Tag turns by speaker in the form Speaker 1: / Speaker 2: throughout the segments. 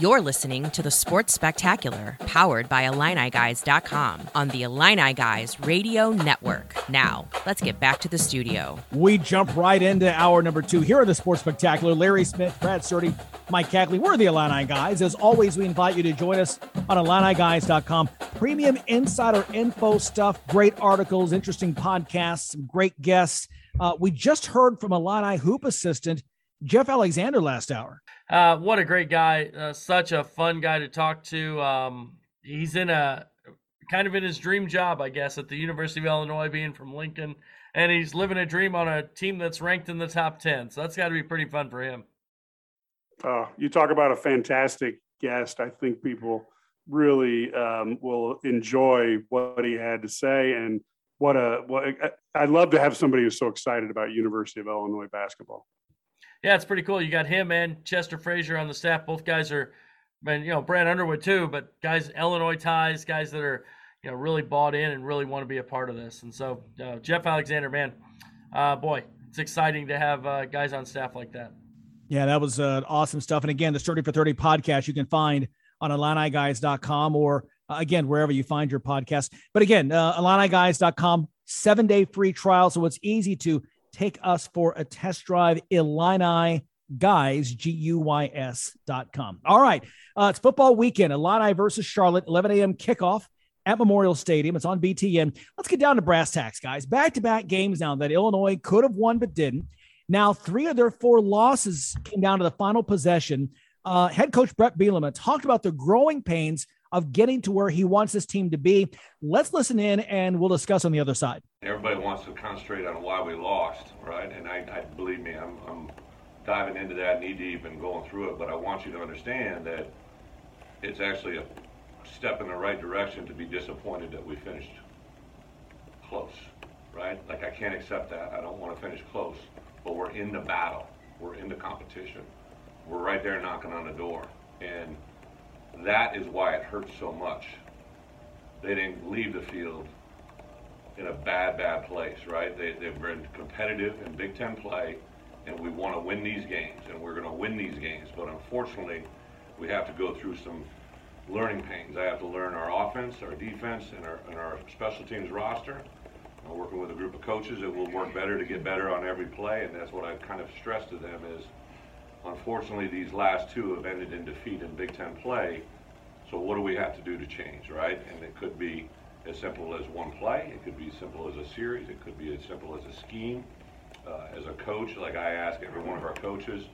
Speaker 1: You're listening to the Sports Spectacular, powered by IlliniGuys.com on the Illini Guys Radio Network. Now, let's get back to the studio.
Speaker 2: We jump right into hour number two here at the Sports Spectacular. Larry Smith, Brad Sturdy, Mike Cagley. We're the Illini Guys. As always, we invite you to join us on IlliniGuys.com. Premium insider info stuff, great articles, interesting podcasts, some great guests. Uh, we just heard from Illini hoop assistant Jeff Alexander last hour.
Speaker 3: Uh, what a great guy! Uh, such a fun guy to talk to. Um, he's in a kind of in his dream job, I guess, at the University of Illinois, being from Lincoln, and he's living a dream on a team that's ranked in the top ten. So that's got to be pretty fun for him.
Speaker 4: Uh, you talk about a fantastic guest. I think people really um, will enjoy what he had to say and what a what I'd love to have somebody who's so excited about University of Illinois basketball.
Speaker 3: Yeah, it's pretty cool. You got him and Chester Frazier on the staff. Both guys are, and you know, Brad Underwood too, but guys, Illinois ties, guys that are, you know, really bought in and really want to be a part of this. And so, uh, Jeff Alexander, man, uh, boy, it's exciting to have uh, guys on staff like that.
Speaker 2: Yeah, that was uh, awesome stuff. And again, the Sturdy for 30 podcast you can find on IlliniGuys.com or uh, again, wherever you find your podcast. But again, uh, IlliniGuys.com, seven day free trial. So it's easy to take us for a test drive. Illini guys, G U Y S dot com. All right. Uh, it's football weekend. Illini versus Charlotte, 11 a.m. kickoff at Memorial Stadium. It's on BTN. Let's get down to brass tacks, guys. Back to back games now that Illinois could have won but didn't. Now, three of their four losses came down to the final possession. Uh, head coach Brett Bielema talked about the growing pains of getting to where he wants this team to be. Let's listen in and we'll discuss on the other side.
Speaker 5: Everybody wants to concentrate on why we lost, right? And I, I believe me, I'm, I'm diving into that knee deep and going through it, but I want you to understand that it's actually a step in the right direction to be disappointed that we finished close, right? Like I can't accept that. I don't want to finish close, but we're in the battle. We're in the competition. We're right there knocking on the door. And that is why it hurts so much. They didn't leave the field in a bad, bad place, right? They, they've been competitive in Big Ten play, and we want to win these games, and we're going to win these games. But unfortunately, we have to go through some learning pains. I have to learn our offense, our defense, and our, and our special teams roster. I'm working with a group of coaches that will work better to get better on every play, and that's what I kind of stress to them is – Unfortunately, these last two have ended in defeat in Big Ten play. So what do we have to do to change, right? And it could be as simple as one play. It could be as simple as a series. It could be as simple as a scheme. Uh, as a coach, like I ask every one of our coaches,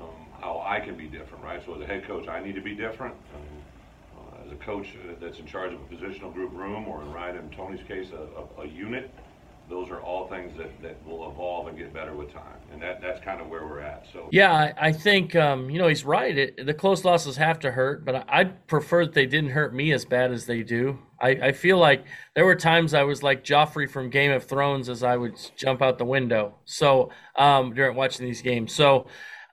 Speaker 5: um, how I can be different, right? So as a head coach, I need to be different. Um, uh, as a coach that's in charge of a positional group room, or in Ryan and Tony's case, a, a, a unit, those are all things that, that will evolve and get better with time. And that, that's kind of where we're at. So
Speaker 3: yeah, I, I think um, you know he's right. It, the close losses have to hurt, but I, would prefer that they didn't hurt me as bad as they do. I, I feel like there were times I was like Joffrey from Game of Thrones as I would jump out the window. So um, during watching these games, so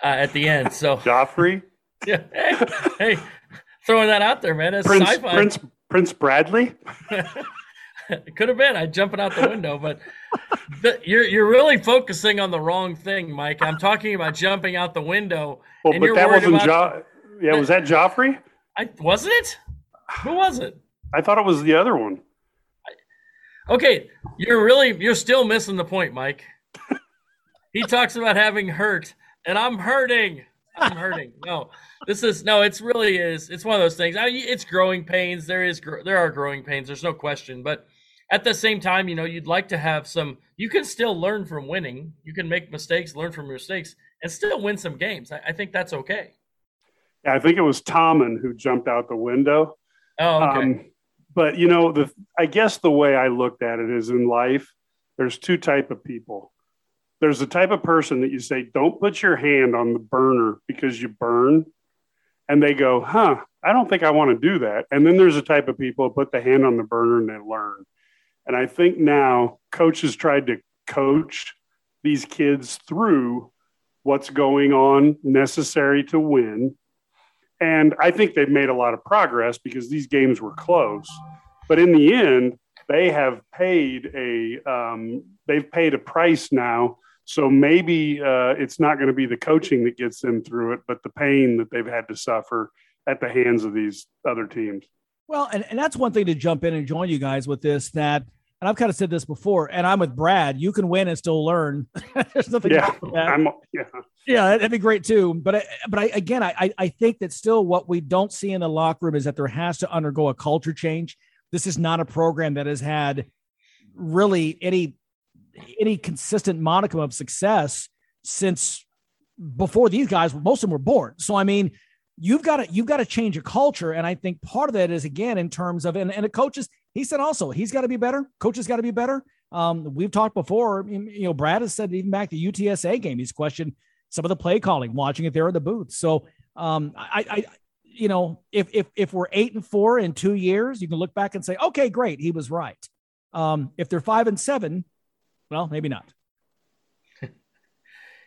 Speaker 3: uh, at the end, so
Speaker 4: Joffrey.
Speaker 3: Yeah, hey, hey, throwing that out there, man. That's
Speaker 4: Prince,
Speaker 3: sci-fi.
Speaker 4: Prince Prince Bradley.
Speaker 3: it could have been. I jumping out the window, but the, you're you're really focusing on the wrong thing, Mike. I'm talking about jumping out the window.
Speaker 4: Well, but that wasn't jo- Yeah, was that Joffrey?
Speaker 3: I wasn't it. Who was it?
Speaker 4: I thought it was the other one.
Speaker 3: Okay, you're really you're still missing the point, Mike. he talks about having hurt, and I'm hurting. I'm hurting. No, this is no. It's really is. It's one of those things. I, it's growing pains. There is there are growing pains. There's no question. But at the same time, you know, you'd like to have some. You can still learn from winning. You can make mistakes, learn from your mistakes, and still win some games. I, I think that's okay.
Speaker 4: Yeah, I think it was Tommen who jumped out the window.
Speaker 3: Oh, okay. Um,
Speaker 4: but you know, the I guess the way I looked at it is in life, there's two type of people. There's the type of person that you say, "Don't put your hand on the burner because you burn," and they go, "Huh, I don't think I want to do that." And then there's a type of people who put the hand on the burner and they learn. And I think now coaches tried to coach these kids through what's going on necessary to win. And I think they've made a lot of progress because these games were close. But in the end, they have paid a um, they've paid a price now. So maybe uh, it's not going to be the coaching that gets them through it, but the pain that they've had to suffer at the hands of these other teams.
Speaker 2: Well, and, and that's one thing to jump in and join you guys with this that and I've kind of said this before, and I'm with Brad. You can win and still learn. There's nothing.
Speaker 4: Yeah, I'm,
Speaker 2: yeah, yeah, that'd be great too. But I, but I, again, I I think that still what we don't see in the locker room is that there has to undergo a culture change. This is not a program that has had really any any consistent modicum of success since before these guys. Most of them were born. So I mean, you've got to you've got to change a culture, and I think part of that is again in terms of and and the coaches he said also he's got to be better. Coaches got to be better. Um, we've talked before. You know, Brad has said even back the UTSA game, he's questioned some of the play calling, watching it there in the booth. So um, I, I, you know, if if if we're eight and four in two years, you can look back and say, okay, great, he was right. Um, if they're five and seven, well, maybe not.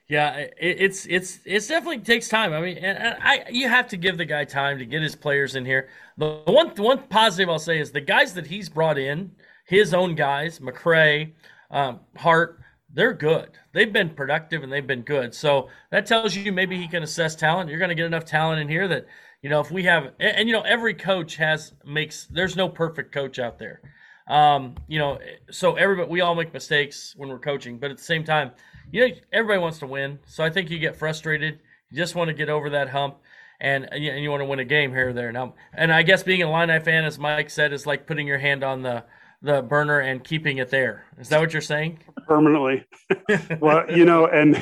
Speaker 3: Yeah, it, it's it's it's definitely takes time. I mean, and, and, I you have to give the guy time to get his players in here. The one the one positive I'll say is the guys that he's brought in, his own guys, McCray, um, Hart, they're good. They've been productive and they've been good. So that tells you maybe he can assess talent. You're going to get enough talent in here that you know if we have and, and you know every coach has makes there's no perfect coach out there. Um, you know, so everybody we all make mistakes when we're coaching, but at the same time you know, everybody wants to win. So I think you get frustrated. You just want to get over that hump, and uh, and you want to win a game here or there. Now, and I guess being a Illini fan, as Mike said, is like putting your hand on the the burner and keeping it there. Is that what you're saying?
Speaker 4: Permanently. well, you know, and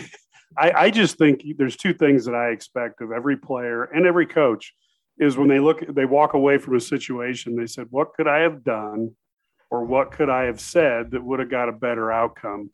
Speaker 4: I, I just think there's two things that I expect of every player and every coach is when they look, they walk away from a situation, they said, What could I have done? Or what could I have said that would have got a better outcome?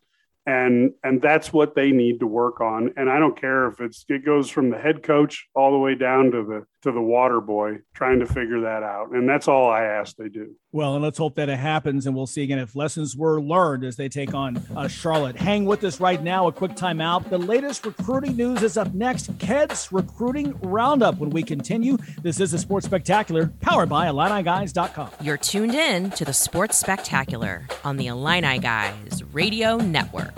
Speaker 4: And and that's what they need to work on. And i don't care if it's it goes from the head coach all the way down to the to the water boy trying to figure that out. And that's all i ask they do.
Speaker 2: Well and let's hope that it happens and we'll see again if lessons were learned as they take on uh, charlotte. Hang with us right now a quick timeout. The latest recruiting news is up next. Ked's recruiting roundup. When we continue this is the sports spectacular powered by illini
Speaker 1: you're tuned in to the sports spectacular on the illini guys radio network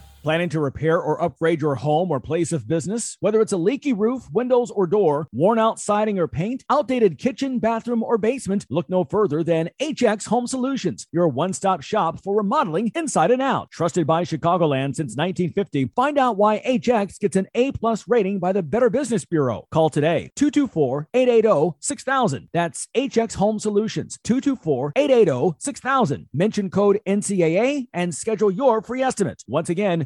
Speaker 2: Planning to repair or upgrade your home or place of business? Whether it's a leaky roof, windows, or door, worn out siding or paint, outdated kitchen, bathroom, or basement, look no further than HX Home Solutions, your one stop shop for remodeling inside and out. Trusted by Chicagoland since 1950, find out why HX gets an A plus rating by the Better Business Bureau. Call today 224 880 6000. That's HX Home Solutions 224 880 6000. Mention code NCAA and schedule your free estimate. Once again,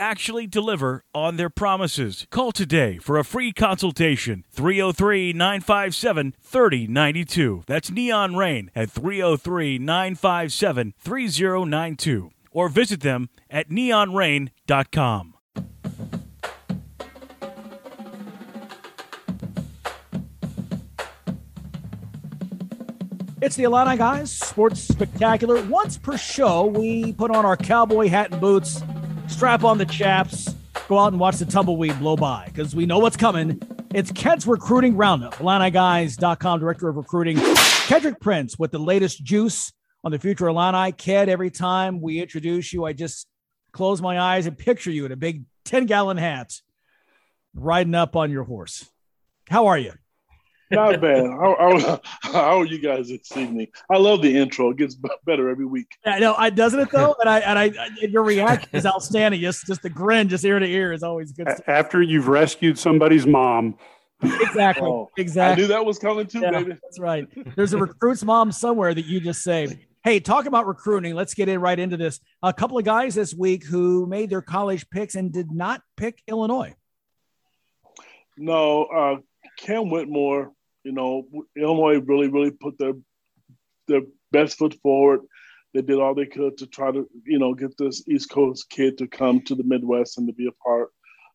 Speaker 6: actually deliver on their promises. Call today for a free consultation 303 957 3092. That's Neon Rain at 303 957 3092. Or visit them at neonrain.com.
Speaker 2: It's the Illini Guys Sports Spectacular. Once per show, we put on our cowboy hat and boots strap on the chaps, go out and watch the tumbleweed blow by because we know what's coming. It's Ked's Recruiting Roundup. IlliniGuys.com, Director of Recruiting. Kedrick Prince with the latest juice on the future Illini. Ked, every time we introduce you, I just close my eyes and picture you in a big 10 gallon hat riding up on your horse. How are you?
Speaker 7: Not bad. How, how, how, are you guys this evening? I love the intro. It gets better every week.
Speaker 2: Yeah, no, I doesn't it though? And I and I and your reaction is outstanding. Just just the grin, just ear to ear, is always good.
Speaker 4: Stuff. After you've rescued somebody's mom.
Speaker 2: Exactly. Oh, exactly.
Speaker 7: I knew that was coming too, yeah, baby.
Speaker 2: That's right. There's a recruit's mom somewhere that you just saved. Hey, talk about recruiting. Let's get in right into this. A couple of guys this week who made their college picks and did not pick Illinois.
Speaker 7: No, uh, Cam Whitmore you know, Illinois really, really put their their best foot forward. They did all they could to try to, you know, get this East Coast kid to come to the Midwest and to be a part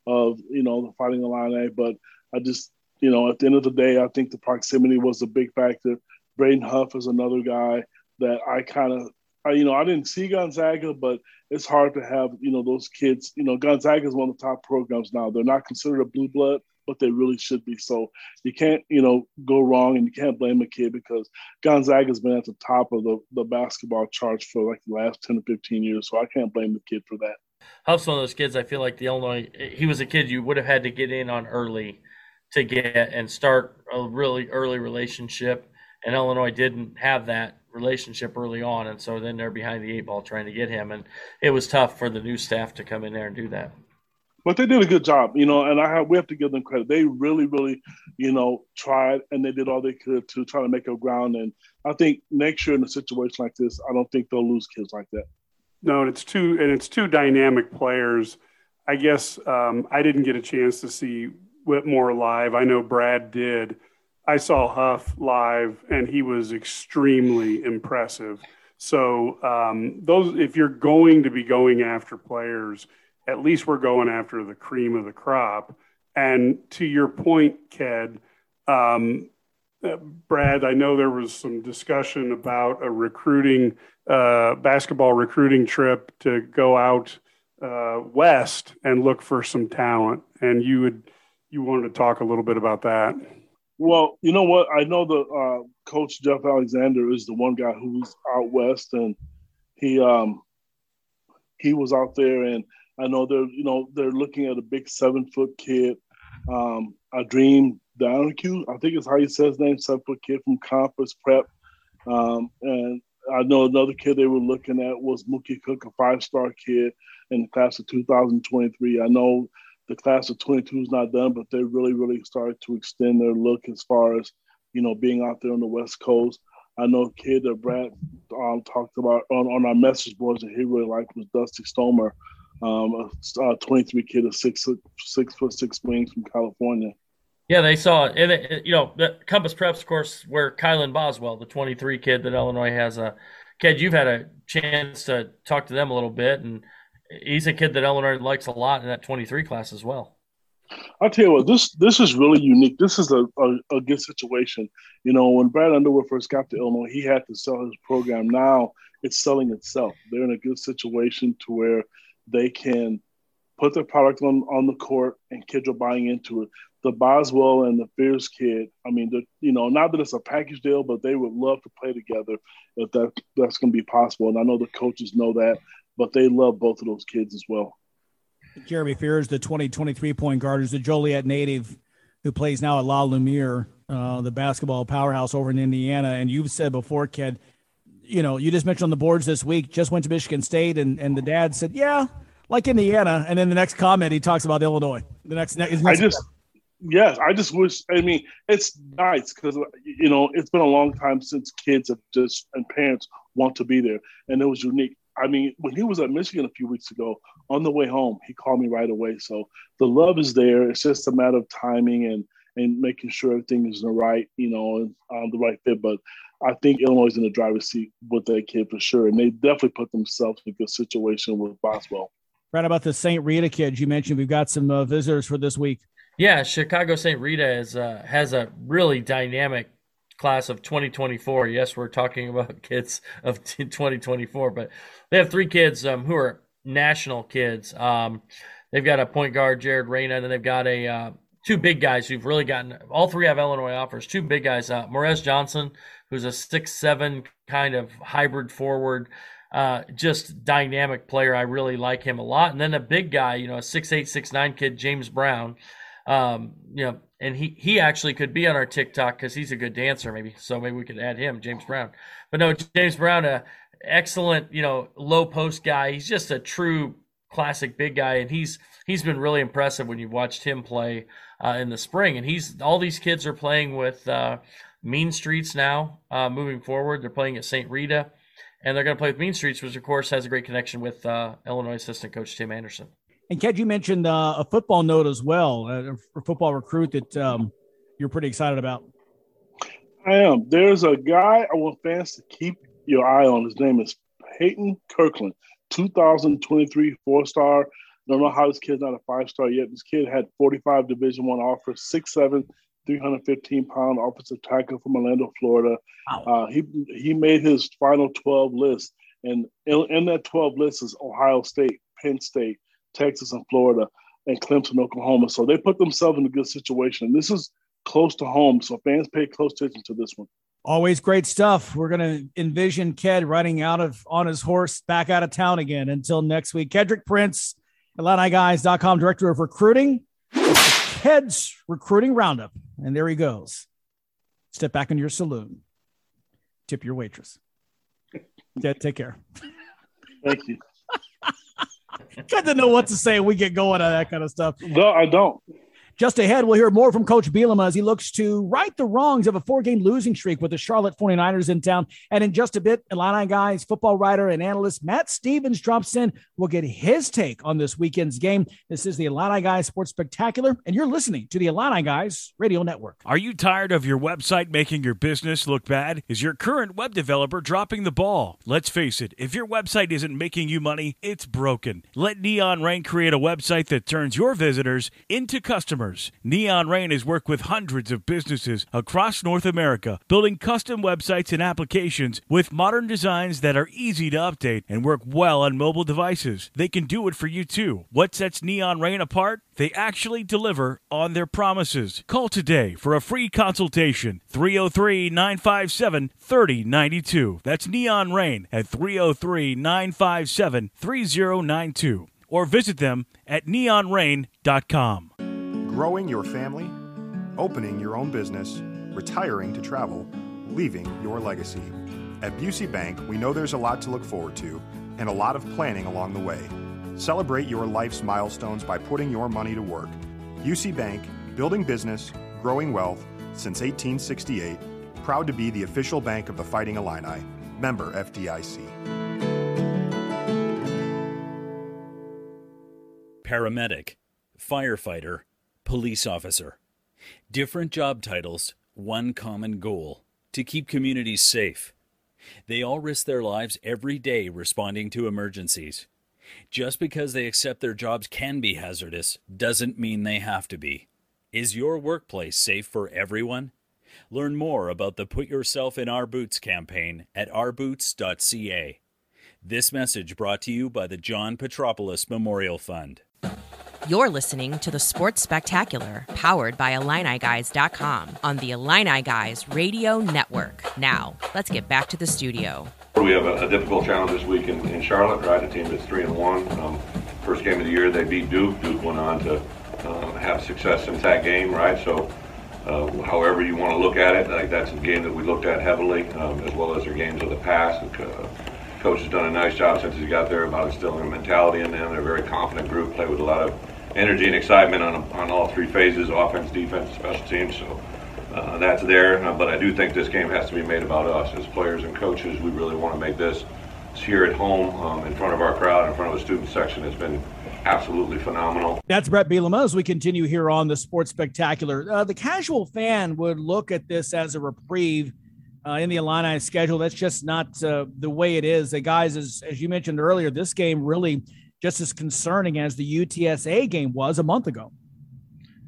Speaker 7: of, you know, the Fighting Illini. But I just you know, at the end of the day, I think the proximity was a big factor. Braden Huff is another guy that I kind of, you know, I didn't see Gonzaga, but it's hard to have, you know, those kids. You know, Gonzaga is one of the top programs now. They're not considered a blue blood, but they really should be. So you can't, you know, go wrong and you can't blame a kid because Gonzaga's been at the top of the, the basketball charts for like the last 10 to 15 years. So I can't blame the kid for that.
Speaker 3: Huff's one of those kids I feel like the Illinois, he was a kid you would have had to get in on early to get and start a really early relationship. And Illinois didn't have that relationship early on. And so then they're behind the eight ball trying to get him. And it was tough for the new staff to come in there and do that
Speaker 7: but they did a good job, you know, and I have we have to give them credit. They really, really, you know, tried and they did all they could to try to make up ground. And I think next year in a situation like this, I don't think they'll lose kids like that.
Speaker 4: No, and it's two and it's two dynamic players. I guess um, I didn't get a chance to see Whitmore live. I know Brad did. I saw Huff live, and he was extremely impressive. So um, those, if you're going to be going after players at least we're going after the cream of the crop. And to your point, Ked, um, Brad, I know there was some discussion about a recruiting, uh, basketball recruiting trip to go out uh, west and look for some talent. And you would, you wanted to talk a little bit about that.
Speaker 7: Well, you know what? I know the uh, coach Jeff Alexander is the one guy who's out west, and he um, he was out there, and I know they're you know they're looking at a big seven foot kid, um, a dream Donahue, I think is how you say his name, seven foot kid from Compass Prep, um, and I know another kid they were looking at was Mookie Cook, a five star kid in the class of 2023. I know the class of 22 is not done, but they really really started to extend their look as far as you know being out there on the West Coast. I know a kid that Brad um, talked about on, on our message boards that he really liked was Dusty Stromer um, a, a 23 kid, a six foot six foot six wings from California.
Speaker 3: Yeah, they saw it. And, it, you know, the Compass Preps, of course, where Kylan Boswell, the 23 kid that Illinois has a kid, you've had a chance to talk to them a little bit, and he's a kid that Illinois likes a lot in that 23 class as well.
Speaker 7: I'll tell you what, this this is really unique. This is a, a, a, good situation. You know, when Brad Underwood first got to Illinois, he had to sell his program. Now it's selling itself. They're in a good situation to where they can put their product on, on the court and kids are buying into it. The Boswell and the Fears kid, I mean, you know, not that it's a package deal, but they would love to play together if that that's going to be possible. And I know the coaches know that, but they love both of those kids as well.
Speaker 2: Jeremy Fears, the 2023 point guard, is a Joliet native who plays now at La Lumiere, uh, the basketball powerhouse over in Indiana. And you've said before, Ked, you know, you just mentioned on the boards this week, just went to Michigan State, and, and the dad said, yeah, like Indiana. And then the next comment, he talks about Illinois. The next, next
Speaker 7: I just, yes, I just wish, I mean, it's nice because, you know, it's been a long time since kids have just, and parents want to be there. And it was unique. I mean, when he was at Michigan a few weeks ago, on the way home, he called me right away. So the love is there. It's just a matter of timing and, and making sure everything is in the right, you know, um, the right fit. But I think Illinois is in the driver's seat with that kid for sure, and they definitely put themselves in a good situation with Boswell.
Speaker 2: Right about the St. Rita kids, you mentioned we've got some uh, visitors for this week.
Speaker 3: Yeah, Chicago St. Rita is uh, has a really dynamic class of 2024. Yes, we're talking about kids of 2024, but they have three kids um, who are national kids. Um, they've got a point guard, Jared Reyna, and then they've got a uh, two big guys who've really gotten all three have Illinois offers. Two big guys, uh, Morez Johnson, who's a six seven kind of hybrid forward, uh, just dynamic player. I really like him a lot. And then a big guy, you know, a six eight six nine kid, James Brown. Um, you know, and he he actually could be on our TikTok because he's a good dancer, maybe. So maybe we could add him, James Brown. But no, James Brown, a excellent, you know, low post guy. He's just a true classic big guy, and he's he's been really impressive when you've watched him play uh, in the spring. And he's all these kids are playing with uh, Mean Streets now uh, moving forward. They're playing at St. Rita, and they're going to play with Mean Streets, which of course has a great connection with uh, Illinois assistant coach Tim Anderson.
Speaker 2: And Ked, you mentioned uh, a football note as well, uh, a football recruit that um, you're pretty excited about.
Speaker 7: I am. There's a guy I want fans to keep your eye on. His name is Peyton Kirkland, 2023 four star. Don't know how this kid's not a five star yet. This kid had 45 Division One offers, six seven, 315 pound offensive tackle from Orlando, Florida.
Speaker 2: Wow.
Speaker 7: Uh, he he made his final 12 list, and in, in, that 12 list is Ohio State, Penn State, Texas, and Florida, and Clemson, Oklahoma. So they put themselves in a good situation. And this is close to home, so fans pay close attention to this one.
Speaker 2: Always great stuff. We're going to envision Ked riding out of on his horse back out of town again until next week. Kedrick Prince, IlliniGuys.com director of recruiting. Ked's recruiting roundup. And there he goes. Step back in your saloon. Tip your waitress. Ked, take care.
Speaker 7: Thank you.
Speaker 2: Got to know what to say. We get going on that kind of stuff.
Speaker 7: No, I don't.
Speaker 2: Just ahead, we'll hear more from Coach Bielema as he looks to right the wrongs of a four game losing streak with the Charlotte 49ers in town. And in just a bit, Illini Guys football writer and analyst Matt Stevens drops in. We'll get his take on this weekend's game. This is the Illini Guys Sports Spectacular, and you're listening to the Illini Guys Radio Network.
Speaker 6: Are you tired of your website making your business look bad? Is your current web developer dropping the ball? Let's face it, if your website isn't making you money, it's broken. Let Neon Rain create a website that turns your visitors into customers customers. Neon Rain has worked with hundreds of businesses across North America, building custom websites and applications with modern designs that are easy to update and work well on mobile devices. They can do it for you too. What sets Neon Rain apart? They actually deliver on their promises. Call today for a free consultation 303 957 3092. That's Neon Rain at 303 957 3092. Or visit them at neonrain.com
Speaker 8: growing your family, opening your own business, retiring to travel, leaving your legacy. At Busey Bank, we know there's a lot to look forward to and a lot of planning along the way. Celebrate your life's milestones by putting your money to work. Busey Bank, building business, growing wealth since 1868, proud to be the official bank of the Fighting Illini. Member FDIC.
Speaker 9: Paramedic, firefighter, police officer. Different job titles, one common goal to keep communities safe. They all risk their lives every day responding to emergencies. Just because they accept their jobs can be hazardous doesn't mean they have to be. Is your workplace safe for everyone? Learn more about the Put Yourself in Our Boots campaign at ourboots.ca. This message brought to you by the John Petropoulos Memorial Fund.
Speaker 1: You're listening to the Sports Spectacular, powered by IlliniGuys.com on the Illini Guys Radio Network. Now, let's get back to the studio.
Speaker 5: We have a, a difficult challenge this week in, in, Charlotte, right? A team that's three and one. Um, first game of the year, they beat Duke. Duke went on to um, have success in that game, right? So, uh, however you want to look at it, like that's a game that we looked at heavily, um, as well as their games of the past. Uh, coach has done a nice job since he got there about instilling a mentality in them. They're a very confident group, play with a lot of energy and excitement on, on all three phases offense, defense, special teams. So uh, that's there. Uh, but I do think this game has to be made about us as players and coaches. We really want to make this here at home um, in front of our crowd, in front of the student section. It's been absolutely phenomenal.
Speaker 2: That's Brett Bielema as we continue here on the Sports Spectacular. Uh, the casual fan would look at this as a reprieve. Uh, in the Illini schedule, that's just not uh, the way it is. The guys, as, as you mentioned earlier, this game really just as concerning as the UTSA game was a month ago.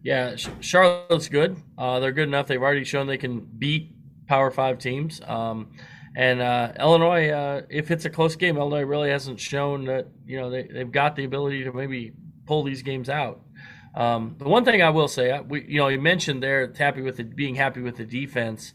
Speaker 3: Yeah, Charlotte's good. Uh, they're good enough. They've already shown they can beat Power Five teams. Um, and uh, Illinois, uh, if it's a close game, Illinois really hasn't shown that you know they, they've got the ability to maybe pull these games out. Um, the one thing I will say, we you know you mentioned there happy with the, being happy with the defense.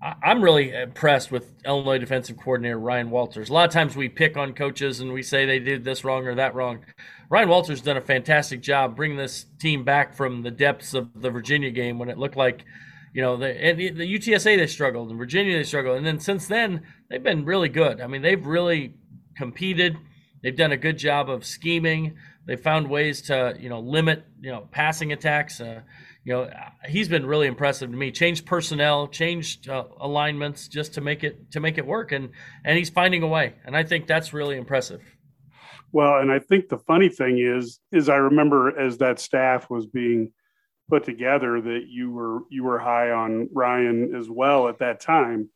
Speaker 3: I'm really impressed with Illinois defensive coordinator Ryan Walters. A lot of times we pick on coaches and we say they did this wrong or that wrong. Ryan Walters has done a fantastic job bringing this team back from the depths of the Virginia game when it looked like, you know, the, the UTSA they struggled and Virginia they struggled, and then since then they've been really good. I mean, they've really competed. They've done a good job of scheming. They found ways to, you know, limit, you know, passing attacks. Uh, you know, he's been really impressive to me. Changed personnel, changed uh, alignments just to make it to make it work, and and he's finding a way, and I think that's really impressive.
Speaker 4: Well, and I think the funny thing is, is I remember as that staff was being put together that you were you were high on Ryan as well at that time.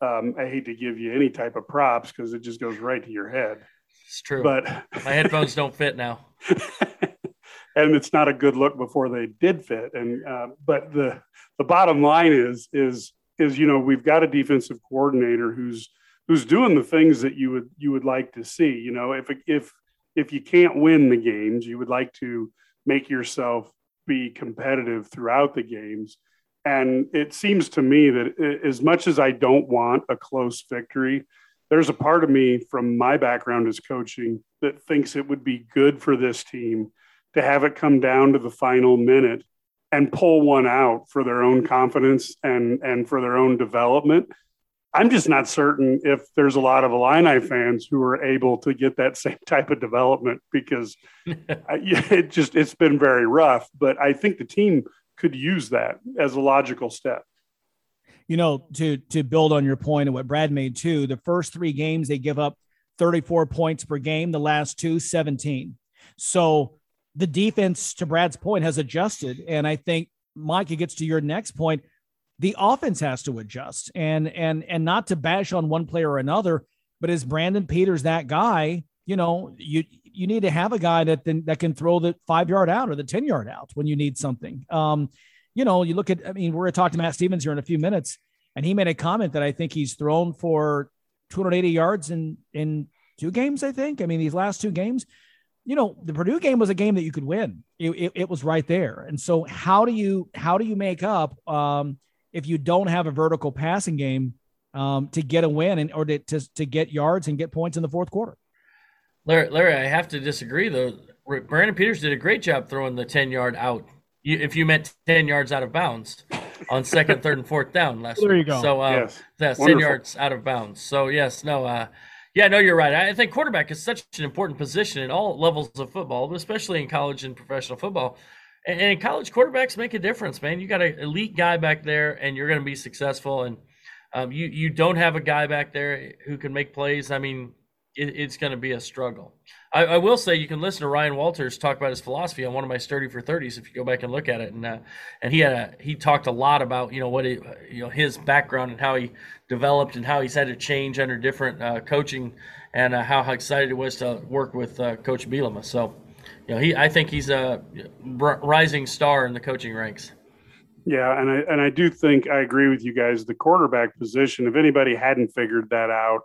Speaker 4: Um, I hate to give you any type of props because it just goes right to your head.
Speaker 3: It's true,
Speaker 4: but
Speaker 3: my headphones don't fit now.
Speaker 4: and it's not a good look before they did fit. And uh, but the the bottom line is is is you know we've got a defensive coordinator who's who's doing the things that you would you would like to see. You know, if if if you can't win the games, you would like to make yourself be competitive throughout the games. And it seems to me that as much as I don't want a close victory, there's a part of me from my background as coaching that thinks it would be good for this team to have it come down to the final minute and pull one out for their own confidence and and for their own development. I'm just not certain if there's a lot of Illini fans who are able to get that same type of development because it just it's been very rough. But I think the team could use that as a logical step.
Speaker 2: You know, to to build on your point and what Brad made too, the first three games they give up 34 points per game, the last two 17. So the defense, to Brad's point, has adjusted. And I think, Mike, it gets to your next point. The offense has to adjust and and and not to bash on one player or another, but is Brandon Peters that guy? You know, you you need to have a guy that that can throw the five yard out or the 10 yard out when you need something. Um, you know, you look at, I mean, we're to talk to Matt Stevens here in a few minutes, and he made a comment that I think he's thrown for 280 yards in in two games. I think. I mean, these last two games you know, the Purdue game was a game that you could win. It, it, it, was right there. And so how do you how do you make up um, if you don't have a vertical passing game um, to get a win and or to, to, to get yards and get points in the fourth quarter?
Speaker 3: Larry, Larry, I have to disagree though. Brandon Peters did a great job throwing the ten yard out. if you meant ten yards out of bounds on second, third, and fourth down last
Speaker 2: there
Speaker 3: week.
Speaker 2: you go.
Speaker 3: So uh, yes. that's Wonderful. ten yards out of bounds. So yes, no. Uh, yeah, no, you're right. I think quarterback is such an important position in all levels of football, especially in college and professional football. And in college, quarterbacks make a difference, man. You got an elite guy back there, and you're going to be successful. And um, you you don't have a guy back there who can make plays. I mean, it, it's going to be a struggle. I, I, will say you can listen to Ryan Walters talk about his philosophy on one of my sturdy for thirties if you go back and look at it, and uh, and he had a, he talked a lot about you know what he, you know his background and how he developed and how he's had to change under different uh, coaching and uh, how, excited he was to work with uh, Coach Bielema. So you know he I think he's a rising star in the coaching ranks.
Speaker 4: Yeah, and I and I do think I agree with you guys. The quarterback position, if anybody hadn't figured that out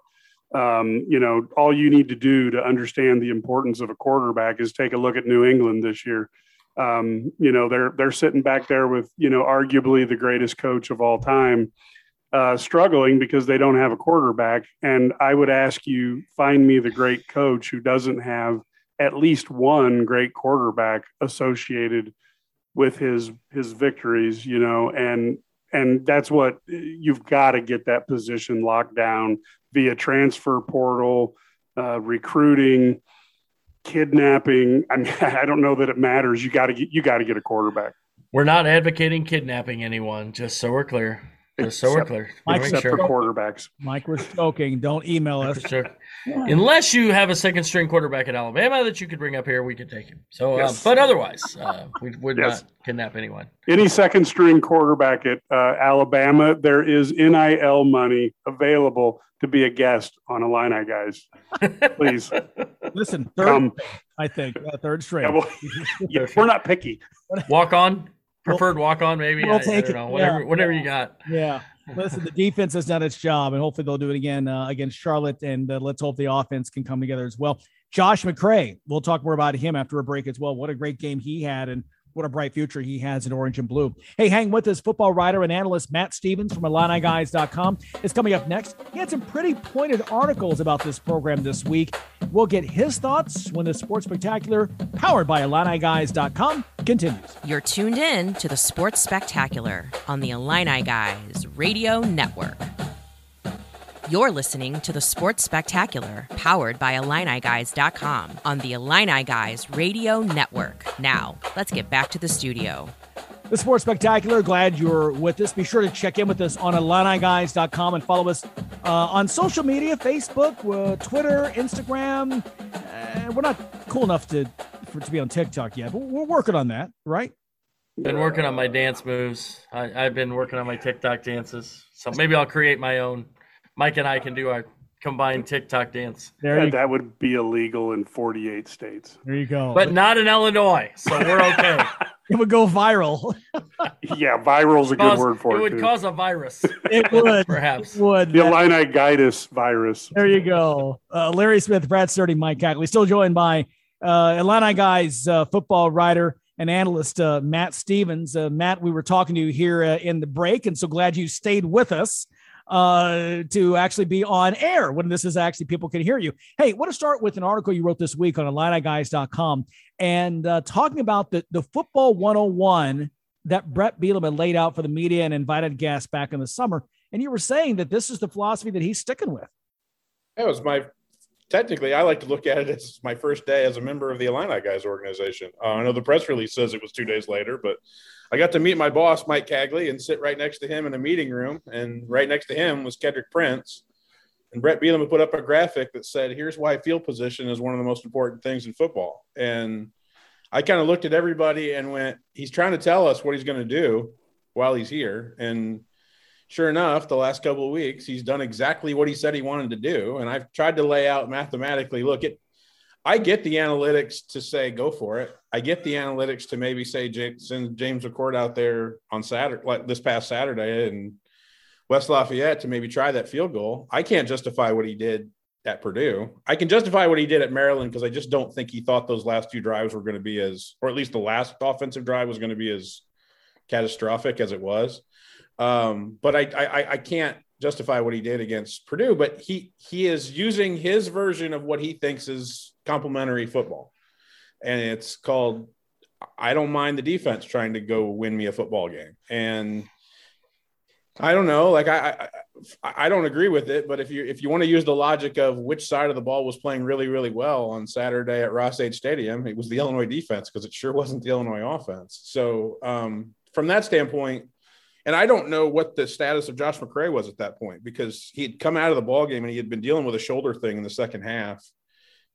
Speaker 4: um, you know, all you need to do to understand the importance of a quarterback is take a look at New England this year. Um, you know, they're they're sitting back there with you know arguably the greatest coach of all time, uh, struggling because they don't have a quarterback. And I would ask you, find me the great coach who doesn't have at least one great quarterback associated with his his victories. You know, and and that's what you've got to get that position locked down via transfer portal, uh, recruiting, kidnapping. I mean, I don't know that it matters. You got to get you got to get a quarterback.
Speaker 3: We're not advocating kidnapping anyone, just so we're clear. Just so except, we're clear.
Speaker 4: Mike, except sure. for quarterbacks.
Speaker 2: Mike, we're joking. Don't email us.
Speaker 3: Sure. Unless you have a second string quarterback at Alabama that you could bring up here, we could take him. So, uh, yes. uh, but otherwise, uh, we would yes. not kidnap anyone.
Speaker 4: Any second string quarterback at uh, Alabama, there is NIL money available to be a guest on Illini guys. Please
Speaker 2: listen. Third, Come. I think uh, third string.
Speaker 4: Yeah, well, yeah, we're not picky.
Speaker 3: Walk on preferred walk on, maybe. We'll I, take I don't know. Whatever, yeah. whatever you got.
Speaker 2: Yeah. Listen, the defense has done its job, and hopefully they'll do it again uh, against Charlotte. And uh, let's hope the offense can come together as well. Josh McCray, we'll talk more about him after a break as well. What a great game he had, and what a bright future he has in orange and blue. Hey, hang with us. Football writer and analyst Matt Stevens from IlliniGuys.com is coming up next. He had some pretty pointed articles about this program this week. We'll get his thoughts when the Sports Spectacular, powered by IlliniGuys.com, continues.
Speaker 1: You're tuned in to the Sports Spectacular on the Illini Guys Radio Network. You're listening to the Sports Spectacular, powered by IlliniGuys.com on the Illini Guys Radio Network. Now, let's get back to the studio.
Speaker 2: The Sports Spectacular, glad you're with us. Be sure to check in with us on IlliniGuys.com and follow us uh, on social media Facebook, uh, Twitter, Instagram. Uh, we're not cool enough to, for, to be on TikTok yet, but we're working on that, right?
Speaker 3: Been working on my dance moves. I, I've been working on my TikTok dances. So maybe I'll create my own Mike and I can do our combined TikTok dance.
Speaker 2: There you,
Speaker 4: that would be illegal in 48 states.
Speaker 2: there you go.
Speaker 3: But not in Illinois, so we're okay.
Speaker 2: it would go viral.
Speaker 4: Yeah, viral is a good word for
Speaker 3: it
Speaker 4: it.
Speaker 3: would
Speaker 4: too.
Speaker 3: cause a virus,
Speaker 2: It would.
Speaker 3: perhaps.
Speaker 2: It would.
Speaker 4: the Illini virus.
Speaker 2: There you go. Uh, Larry Smith, Brad Sturdy, Mike Cagley. Still joined by uh, Illini guys, uh, football writer and analyst uh, Matt Stevens. Uh, Matt, we were talking to you here uh, in the break, and so glad you stayed with us uh, to actually be on air when this is actually people can hear you. Hey, want to start with an article you wrote this week on IlliniGuys.com and uh, talking about the, the football 101 that Brett Bielema laid out for the media and invited guests back in the summer. And you were saying that this is the philosophy that he's sticking with.
Speaker 10: That was my technically. I like to look at it as my first day as a member of the Illini guys organization. Uh, I know the press release says it was two days later, but I got to meet my boss Mike Cagley and sit right next to him in a meeting room, and right next to him was Kedrick Prince. And Brett Bielema put up a graphic that said, "Here's why field position is one of the most important things in football." And I kind of looked at everybody and went, "He's trying to tell us what he's going to do while he's here." And sure enough, the last couple of weeks, he's done exactly what he said he wanted to do. And I've tried to lay out mathematically. Look, it. I get the analytics to say go for it. I get the analytics to maybe say send James McCourt out there on Saturday, like this past Saturday, and West Lafayette to maybe try that field goal. I can't justify what he did at Purdue. I can justify what he did at Maryland because I just don't think he thought those last two drives were going to be as, or at least the last offensive drive was going to be as catastrophic as it was. Um, but I, I, I can't justify what he did against Purdue. But he he is using his version of what he thinks is complementary football, and it's called. I don't mind the defense trying to go win me a football game, and I don't know. Like I, I, I don't agree with it. But if you if you want to use the logic of which side of the ball was playing really really well on Saturday at Ross-Ade Stadium, it was the Illinois defense because it sure wasn't the Illinois offense. So um, from that standpoint, and I don't know what the status of Josh McCray was at that point because he had come out of the ball game and he had been dealing with a shoulder thing in the second half,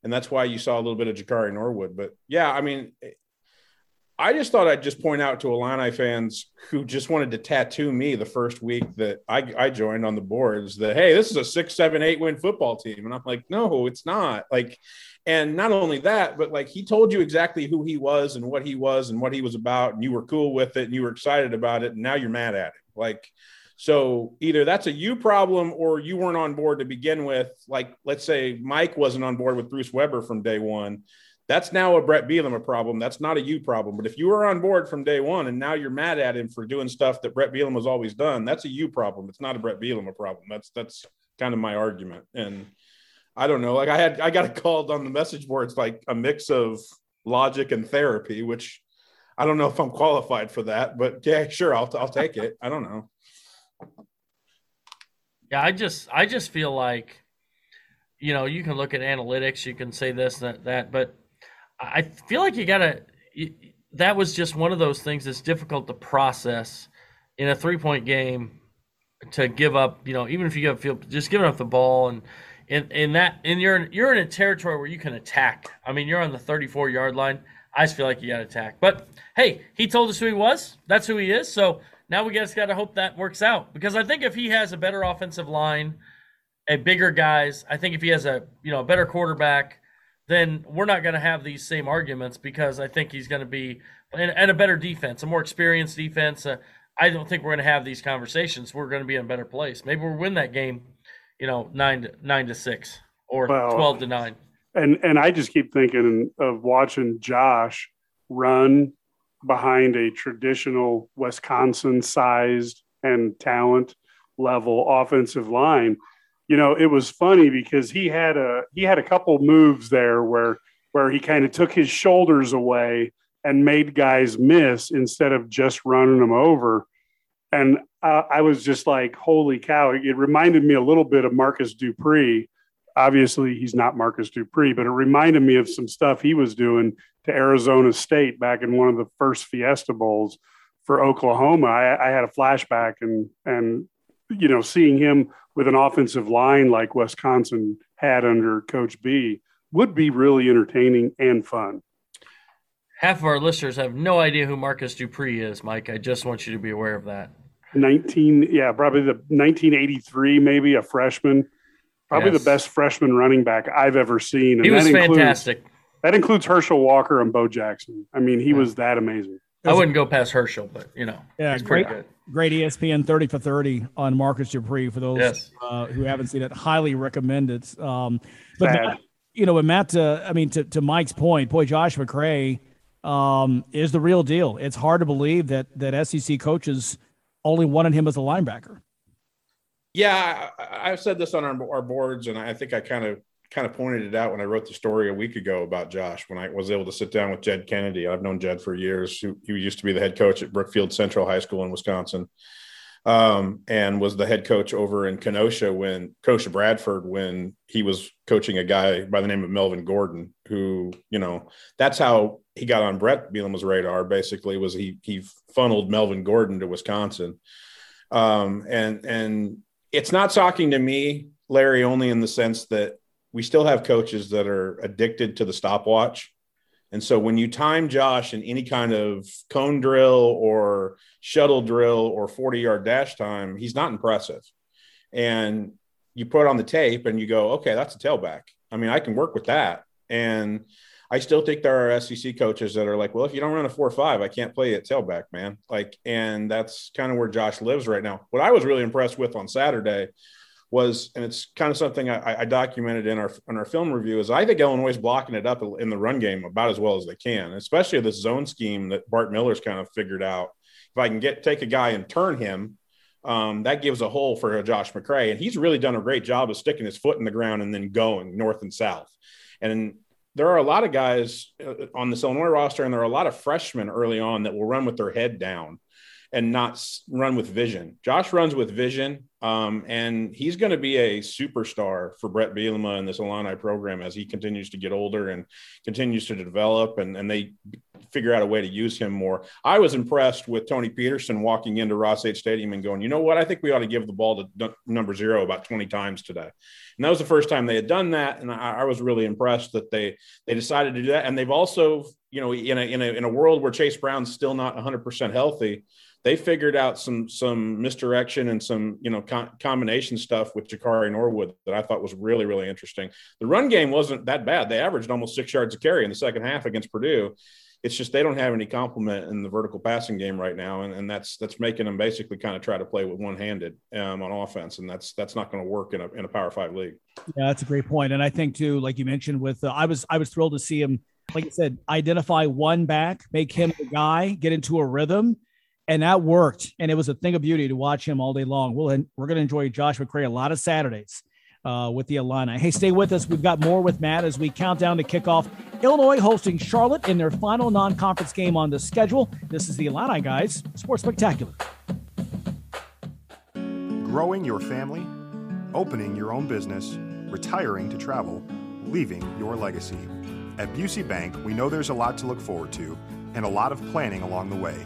Speaker 10: and that's why you saw a little bit of Jakari Norwood. But yeah, I mean, I just thought I'd just point out to Illini fans who just wanted to tattoo me the first week that I, I joined on the boards that hey, this is a six, seven, eight win football team, and I'm like, no, it's not. Like, and not only that, but like he told you exactly who he was and what he was and what he was about, and you were cool with it and you were excited about it, and now you're mad at him. Like, so either that's a you problem or you weren't on board to begin with. Like, let's say Mike wasn't on board with Bruce Weber from day one. That's now a Brett Bielema problem. That's not a you problem. But if you were on board from day one and now you're mad at him for doing stuff that Brett Bielema has always done, that's a you problem. It's not a Brett Bielema problem. That's that's kind of my argument. And I don't know. Like I had I got called on the message boards like a mix of logic and therapy, which I don't know if I'm qualified for that, but yeah, sure, I'll I'll take it. I don't know.
Speaker 3: Yeah, I just I just feel like, you know, you can look at analytics, you can say this that that, but I feel like you gotta. That was just one of those things that's difficult to process in a three point game to give up. You know, even if you give field, just giving up the ball and. In, in that, and you're you're in a territory where you can attack. I mean, you're on the 34 yard line. I just feel like you got to attack. But hey, he told us who he was. That's who he is. So now we just got to hope that works out because I think if he has a better offensive line, a bigger guys, I think if he has a you know a better quarterback, then we're not going to have these same arguments because I think he's going to be and, and, a better defense, a more experienced defense. Uh, I don't think we're going to have these conversations. We're going to be in a better place. Maybe we'll win that game, you know, nine to nine to six or well, twelve to nine.
Speaker 4: And and I just keep thinking of watching Josh run behind a traditional Wisconsin sized and talent level offensive line. You know, it was funny because he had a he had a couple moves there where where he kind of took his shoulders away and made guys miss instead of just running them over. And uh, I was just like, holy cow. It reminded me a little bit of Marcus Dupree. Obviously, he's not Marcus Dupree, but it reminded me of some stuff he was doing to Arizona State back in one of the first Fiesta Bowls for Oklahoma. I, I had a flashback and, and, you know, seeing him with an offensive line like Wisconsin had under Coach B would be really entertaining and fun.
Speaker 3: Half of our listeners have no idea who Marcus Dupree is, Mike. I just want you to be aware of that.
Speaker 4: 19, yeah, probably the 1983, maybe a freshman. Probably
Speaker 3: Yes.
Speaker 4: the best freshman running back I've ever seen. And
Speaker 3: He was
Speaker 4: that includes,
Speaker 3: fantastic.
Speaker 4: That includes Herschel Walker and Bo Jackson. I mean, he was that amazing.
Speaker 3: I wouldn't go past Herschel, but you know,
Speaker 2: Yeah,
Speaker 3: he's
Speaker 2: great.
Speaker 3: good.
Speaker 2: Great ESPN 30 for 30 on Marcus Dupree for those
Speaker 3: Yes.
Speaker 2: uh, who haven't seen it. Highly recommend it. Um, but Matt, you know, when Matt, uh, I mean, to, to Mike's point, boy, Josh McCray um, is the real deal. It's hard to believe that that SEC coaches only wanted him as a linebacker.
Speaker 10: Yeah, I, I've said this on our, our boards, and I think I kind of kind of pointed it out when I wrote the story a week ago about Josh. When I was able to sit down with Jed Kennedy, I've known Jed for years. He used to be the head coach at Brookfield Central High School in Wisconsin, um, and was the head coach over in Kenosha when Kenosha Bradford when he was coaching a guy by the name of Melvin Gordon. Who you know that's how he got on Brett Bielema's radar. Basically, was he he funneled Melvin Gordon to Wisconsin um, and and it's not shocking to me, Larry, only in the sense that we still have coaches that are addicted to the stopwatch. And so when you time Josh in any kind of cone drill or shuttle drill or 40 yard dash time, he's not impressive. And you put on the tape and you go, okay, that's a tailback. I mean, I can work with that. And I still think there are SEC coaches that are like, well, if you don't run a four five, I can't play at tailback, man. Like, and that's kind of where Josh lives right now. What I was really impressed with on Saturday was, and it's kind of something I, I documented in our in our film review, is I think Illinois is blocking it up in the run game about as well as they can, especially this zone scheme that Bart Miller's kind of figured out. If I can get take a guy and turn him, um, that gives a hole for Josh McCray, and he's really done a great job of sticking his foot in the ground and then going north and south. And there are a lot of guys uh, on this Illinois roster, and there are a lot of freshmen early on that will run with their head down and not run with vision. Josh runs with vision, um, and he's going to be a superstar for Brett Bielema and this Illini program as he continues to get older and continues to develop, and, and they figure out a way to use him more. I was impressed with Tony Petersen walking into Ross-Ade Stadium and going, you know what? I think we ought to give the ball to number zero about 20 times today. And that was the first time they had done that. And I, I was really impressed that they they decided to do that. And they've also, you know, in a, in a, in a world where Chase Brown's still not 100% healthy, they figured out some some misdirection and some you know con- combination stuff with Jakari Norwood that I thought was really really interesting. The run game wasn't that bad. They averaged almost six yards a carry in the second half against Purdue. It's just they don't have any complement in the vertical passing game right now, and, and that's that's making them basically kind of try to play with one handed um, on offense, and that's that's not going to work in a in a Power Five league.
Speaker 2: Yeah, that's a great. And I think too, like you mentioned, with uh, I was I was thrilled to see him, like you said, identify one back, make him the guy, get into a rhythm, and that worked. And it was a thing of beauty to watch him all day long. Well, we're going to enjoy Josh McCray a lot of Saturdays uh, with the Illini. Hey, stay with us. We've got more with Matt as we count down to kickoff. Illinois hosting Charlotte in their final non-conference game on the schedule. This is the Illini guys Sports Spectacular.
Speaker 8: Growing your family, opening your own business, retiring to travel, leaving your legacy. At Busey Bank, we know there's a lot to look forward to and a lot of planning along the way.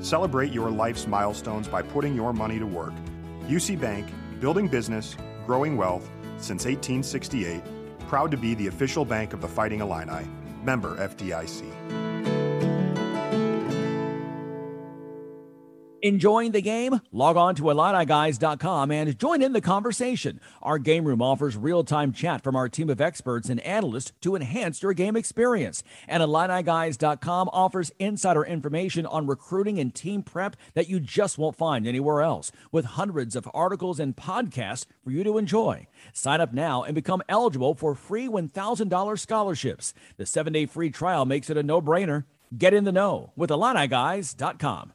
Speaker 8: Celebrate your life's milestones by putting your money to work. Busey Bank, building business, growing wealth since 1868. Proud to be the official bank of the Fighting Illini. Member FDIC.
Speaker 2: Enjoying the game? Log on to IlliniGuys.com and join in the conversation. Our game room offers real time chat from our team of experts and analysts to enhance your game experience. And IlliniGuys.com offers insider information on recruiting and team prep that you just won't find anywhere else, with hundreds of articles and podcasts for you to enjoy. Sign up now and become eligible for free $1,000 scholarships. The seven day free trial makes it a no brainer. Get in the know with IlliniGuys.com.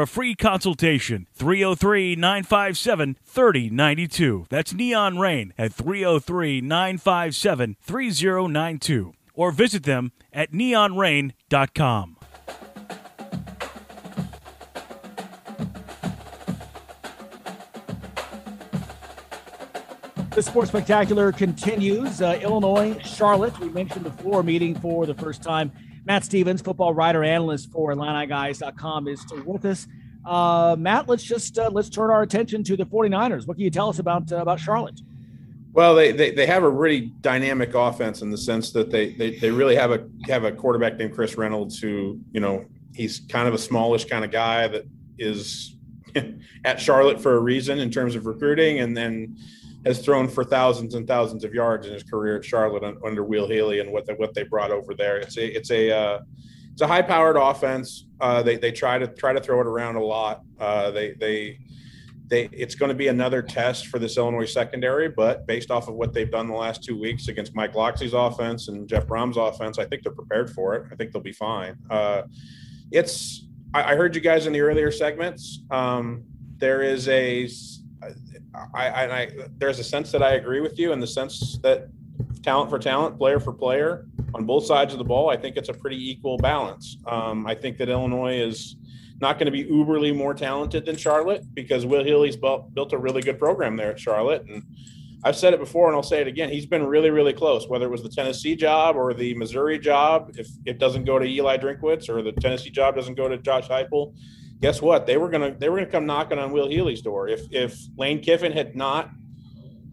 Speaker 6: a free consultation 303 957 3092. That's Neon Rain at 303 957 3092. Or visit them at neonrain.com.
Speaker 2: The Sports Spectacular continues. Uh, Illinois, Charlotte. We mentioned the floor meeting for the first time. Matt Stevens, football writer analyst for IlliniGuys.com, is with us. Uh, Matt, let's just uh, let's turn our attention to the 49ers. What can you tell us about uh, about Charlotte?
Speaker 10: Well, they, they they have a really dynamic offense in the sense that they, they they really have a have a quarterback named Chris Reynolds who you know he's kind of a smallish kind of guy that is at Charlotte for a reason in terms of recruiting, and then has thrown for thousands and thousands of yards in his career at Charlotte under Will Healy and what the, what they brought over there. It's a it's a uh, it's a high powered offense. Uh, they they try to try to throw it around a lot. Uh, they they they it's going to be another test for this Illinois secondary, but based off of what they've done the last two weeks against Mike Locksley's offense and Jeff Brohm's offense, I think they're prepared for it. I think they'll be fine. Uh, it's I, I, heard you guys in the earlier segments. Um, there is a I, I, I, there's a sense that I agree with you in the sense that talent for talent, player for player, on both sides of the ball, I think it's a pretty equal balance. Um, I think that Illinois is not going to be uberly more talented than Charlotte because Will Healy's built, built a really good program there at Charlotte, and I've said it before and I'll say it again. He's been really, really close, whether it was the Tennessee job or the Missouri job. If it doesn't go to Eli Drinkwitz or the Tennessee job doesn't go to Josh Heupel, guess what? They were gonna they were gonna come knocking on Will Healy's door. If if Lane Kiffin had not,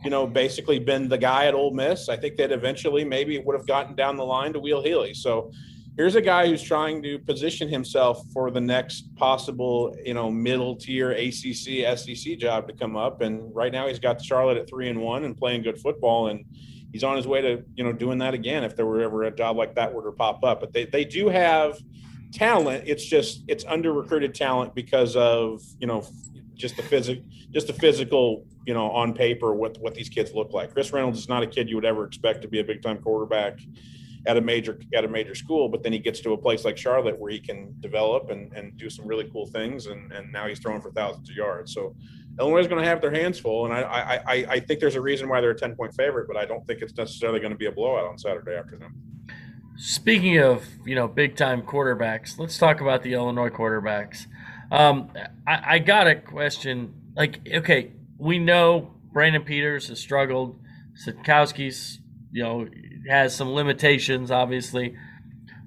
Speaker 10: you know, basically been the guy at Ole Miss, I think that eventually maybe would have gotten down the line to Will Healy. So here's a guy who's trying to position himself for the next possible, you know, middle tier ACC SEC job to come up. And right now he's got Charlotte at three and one and playing good football and. He's on his way to, you know, doing that again if there were ever a job like that were to pop up. But they, they do have talent. It's just it's under recruited talent because of you know just the physic just the physical you know on paper what what these kids look like. Chris Reynolds is not a kid you would ever expect to be a big time quarterback at a major at a major school, but then he gets to a place like Charlotte where he can develop and, and do some really cool things, and, and now he's throwing for thousands of yards. So Illinois is going to have their hands full, and I, I I think there's a reason why they're a ten point favorite, but I don't think it's necessarily going to be a blowout on Saturday afternoon.
Speaker 3: Speaking of you know big time quarterbacks, let's talk about the Illinois quarterbacks. Um, I, I got a question. Like, okay, we know Brandon Peters has struggled. Sitkowski's, you know, has some limitations. Obviously,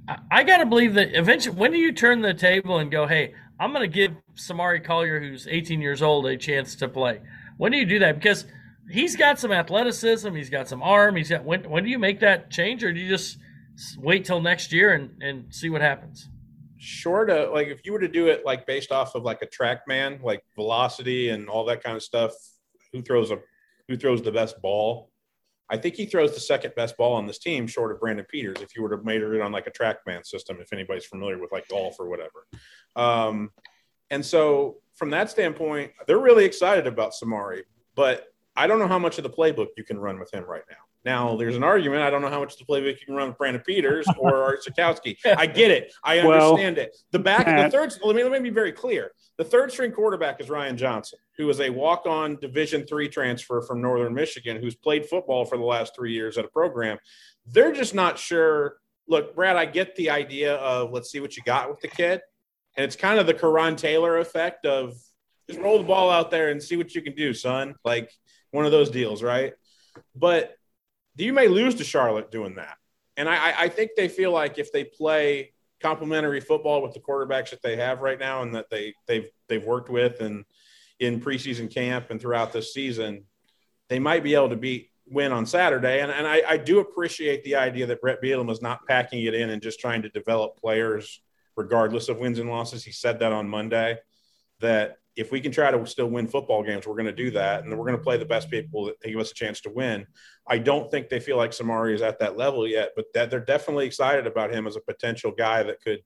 Speaker 3: I, I got to believe that eventually. When do you turn the table and go, "Hey, I'm going to give Samari Collier, who's 18 years old, a chance to play"? When do you do that? Because he's got some athleticism, he's got some arm. He's got. When when do you make that change, or do you just wait till next year and, and see what happens.
Speaker 10: Short of like if you were to do it like based off of like a track man like velocity and all that kind of stuff, who throws a who throws the best ball? I think he throws the second best ball on this team, short of Brandon Peters. If you were to measure it on like a track man system, if anybody's familiar with like golf or whatever, um, and so from that standpoint, they're really excited about Samari, but I don't know how much of the playbook you can run with him right now. Now, there's an argument. I don't know how much the playbook you can run with Brandon Peters or Art Sitkowski. I get it. I understand well, it. The back, the third. Let me let me be very clear. The third string quarterback is Ryan Johnson, who is a walk-on Division three transfer from Northern Michigan, who's played football for the last three years at a program. They're just not sure. Look, Brad, I get the idea of let's see what you got with the kid, and it's kind of the Karan Taylor effect of just roll the ball out there and see what you can do, son. Like one of those deals, right? But you may lose to Charlotte doing that. And I, I think they feel like if they play complementary football with the quarterbacks that they have right now and that they they've they've worked with and in preseason camp and throughout this season, they might be able to beat win on Saturday. And, and I, I do appreciate the idea that Brett Bielema is not packing it in and just trying to develop players regardless of wins and losses. He said that on Monday that if we can try to still win football games, we're going to do that, and we're going to play the best people that give us a chance to win. I don't think they feel like Samari is at that level yet, but that they're definitely excited about him as a potential guy that could,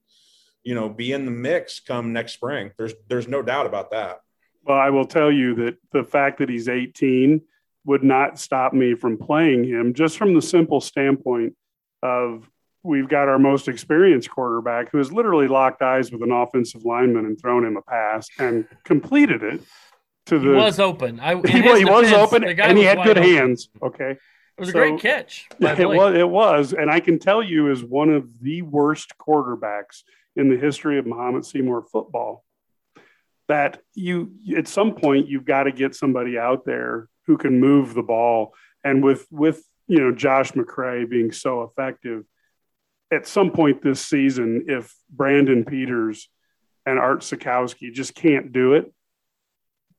Speaker 10: you know, be in the mix come next spring. There's there's no doubt about that.
Speaker 4: Well, I will tell you that the fact that he's 18 would not stop me from playing him, just from the simple standpoint of we've got our most experienced quarterback who has literally locked eyes with an offensive lineman and thrown him a pass and completed it to the.
Speaker 3: He was open. I,
Speaker 4: he, he was open and he had good open. hands. Okay.
Speaker 3: It was so, a great catch.
Speaker 4: It was, it was. And I can tell you, is one of the worst quarterbacks in the history of Mahomet Seymour football. That you, at some point, you've got to get somebody out there who can move the ball. And with with you know Josh McCray being so effective, at some point this season, if Brandon Peters and Art Sitkowski just can't do it,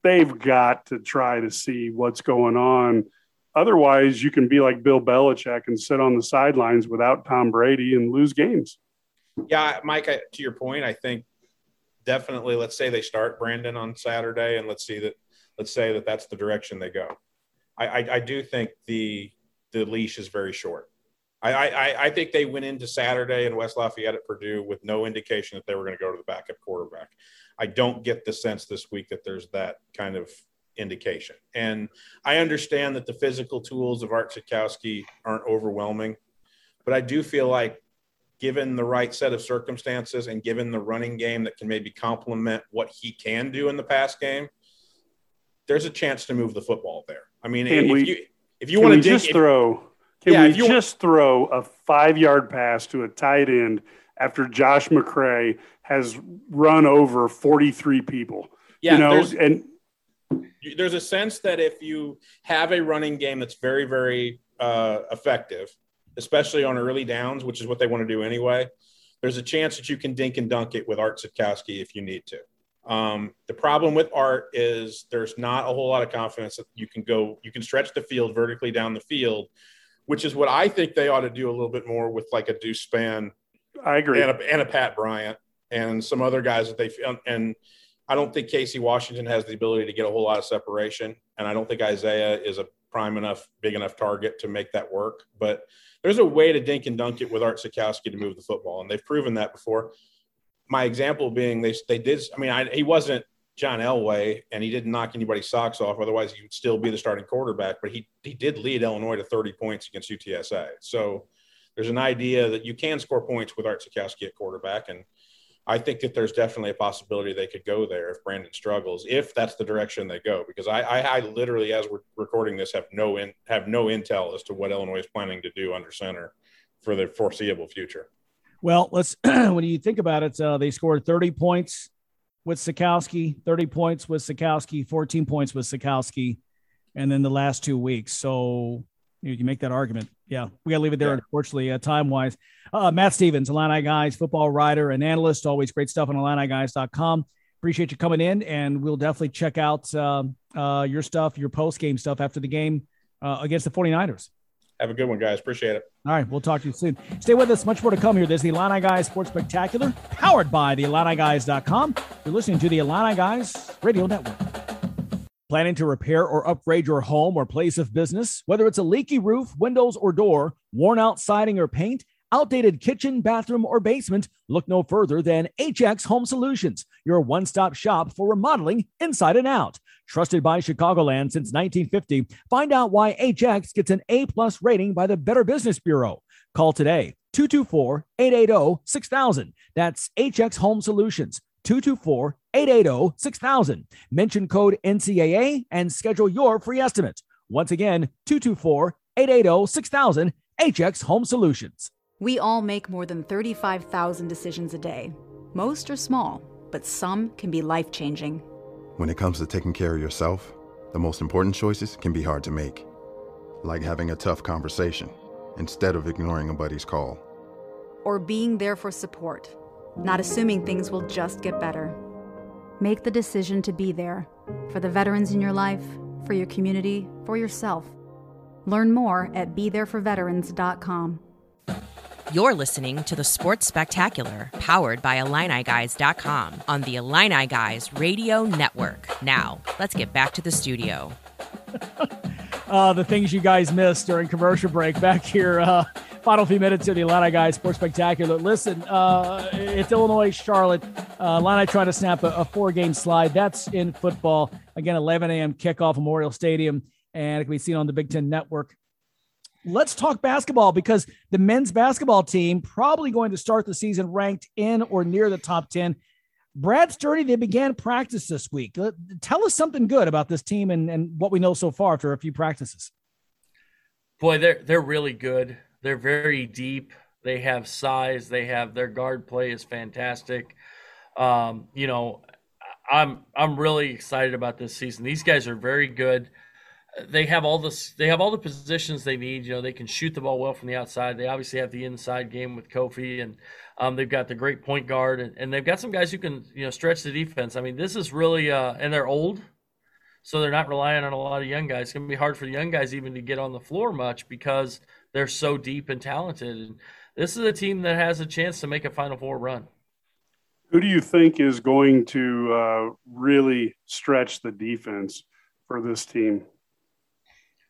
Speaker 4: they've got to try to see what's going on. Otherwise, you can be like Bill Belichick and sit on the sidelines without Tom Brady and lose games.
Speaker 10: Yeah, Mike, I, to your point, I think definitely let's say they start Brandon on Saturday and let's see that let's say that that's the direction they go. I, I, I do think the the leash is very short. I, I, I think they went into Saturday in West Lafayette at Purdue with no indication that they were going to go to the backup quarterback. I don't get the sense this week that there's that kind of indication. And I understand that the physical tools of Art Sitkowski aren't overwhelming, but I do feel like given the right set of circumstances and given the running game that can maybe complement what he can do in the pass game, there's a chance to move the football there. I mean, if
Speaker 4: we-
Speaker 10: you if you want to
Speaker 4: just
Speaker 10: dig, if-
Speaker 4: throw, can
Speaker 10: Yeah,
Speaker 4: we
Speaker 10: you
Speaker 4: just throw a five yard pass to a tight end after Josh McCray has run over 43 people?
Speaker 10: Yeah,
Speaker 4: you know,
Speaker 10: there's-
Speaker 4: and
Speaker 10: there's a sense that if you have a running game that's very, very uh, effective, especially on early downs, which is what they want to do anyway, there's a chance that you can dink and dunk it with Art Sitkowski if you need to. Um, the problem with Art is there's not a whole lot of confidence that you can go, you can stretch the field vertically down the field, which is what I think they ought to do a little bit more with like a Deuce Spann
Speaker 4: I agree.
Speaker 10: and a, and a Pat Bryant and some other guys that they feel. And I don't think Casey Washington has the ability to get a whole lot of separation. And I don't think Isaiah is a prime enough, big enough target to make that work. But there's a way to dink and dunk it with Art Sitkowski to move the football. And they've proven that before. My example being they, they did, I mean, I, he wasn't John Elway and he didn't knock anybody's socks off. Otherwise, he would still be the starting quarterback. But he, he did lead Illinois to 30 points against UTSA. So, there's an idea that you can score points with Art Sitkowski at quarterback. And I think that there's definitely a possibility they could go there if Brandon struggles, if that's the direction they go. Because I, I, I literally, as we're recording this, have no in, have no intel as to what Illinois is planning to do under center for the foreseeable future.
Speaker 2: Well, let's when you think about it, uh, they scored 30 points with Sitkowski, 30 points with Sitkowski, 14 points with Sitkowski, and then the last two weeks. So you, you make that argument. Yeah, we got to leave it there,
Speaker 10: Yeah.
Speaker 2: unfortunately, uh, time wise. Uh, Matt Stevens, Illini Guys, football writer and analyst, always great stuff on IlliniGuys.com. Appreciate you coming in, and we'll definitely check out um uh, your stuff, your post game stuff after the game uh, against the 49ers.
Speaker 10: Have a good one, guys. Appreciate it.
Speaker 2: All right, we'll talk to you soon. Stay with us. Much more to come here. This is the Illini Guys Sports Spectacular, powered by the IlliniGuys.com. You're listening to the Illini Guys Radio Network. Planning to repair or upgrade your home or place of business? Whether it's a leaky roof, windows, or door, worn out siding or paint, outdated kitchen, bathroom, or basement, look no further than HX Home Solutions, your one stop shop for remodeling inside and out. Trusted by Chicagoland since 1950, find out why HX gets an A plus rating by the Better Business Bureau. Call today 224 880 6000. That's HX Home Solutions 224 880 6000. Mention code NCAA and schedule your free estimate. Once again, 224 880 6000. HX Home Solutions.
Speaker 11: We all make more than 35,000 decisions a day. Most are small, but some can be life changing.
Speaker 8: When it comes to taking care of yourself, the most important choices can be hard to make. Like having a tough conversation instead of ignoring a buddy's call.
Speaker 11: Or being there for support, not assuming things will just get better. Make the decision to be there for the veterans in your life, for your community, for yourself. Learn more at BeThereForVeterans.com.
Speaker 1: You're listening to the Sports Spectacular, powered by IlliniGuys.com on the Illini Guys Radio Network. Now, let's get back to the studio.
Speaker 2: uh, the things you guys missed during commercial break back here. Uh, final few minutes of the Illini Guys Sports Spectacular. Listen, uh, it's Illinois, Charlotte. Uh, Illini trying to snap a, a four game slide. That's in football. Again, 11 a.m. kickoff, Memorial Stadium, and it can be seen on the Big Ten Network. Let's talk basketball because the men's basketball team probably going to start the season ranked in or near the top 10. Brad Sturdy, they began practice this week. Tell us something good about this team and, and what we know so far after a few practices.
Speaker 3: Boy, they're they're really good. They're very deep. They have size. They have their guard play is fantastic. Um, you know, I'm I'm really excited about this season. These guys are very good. They have all this they have all the positions they need you know they can shoot the ball well from the outside. They obviously have the inside game with kofi and um, they've got the great point guard and, and, they've got some guys who can you know stretch the defense. I mean this is really uh, and they're old so they're not relying on a lot of young guys. It's going to be hard for the young guys even to get on the floor much because they're so deep and talented. And this is a team that has a chance to make a final four run.
Speaker 4: Who do you think is going to uh, really stretch the defense for this team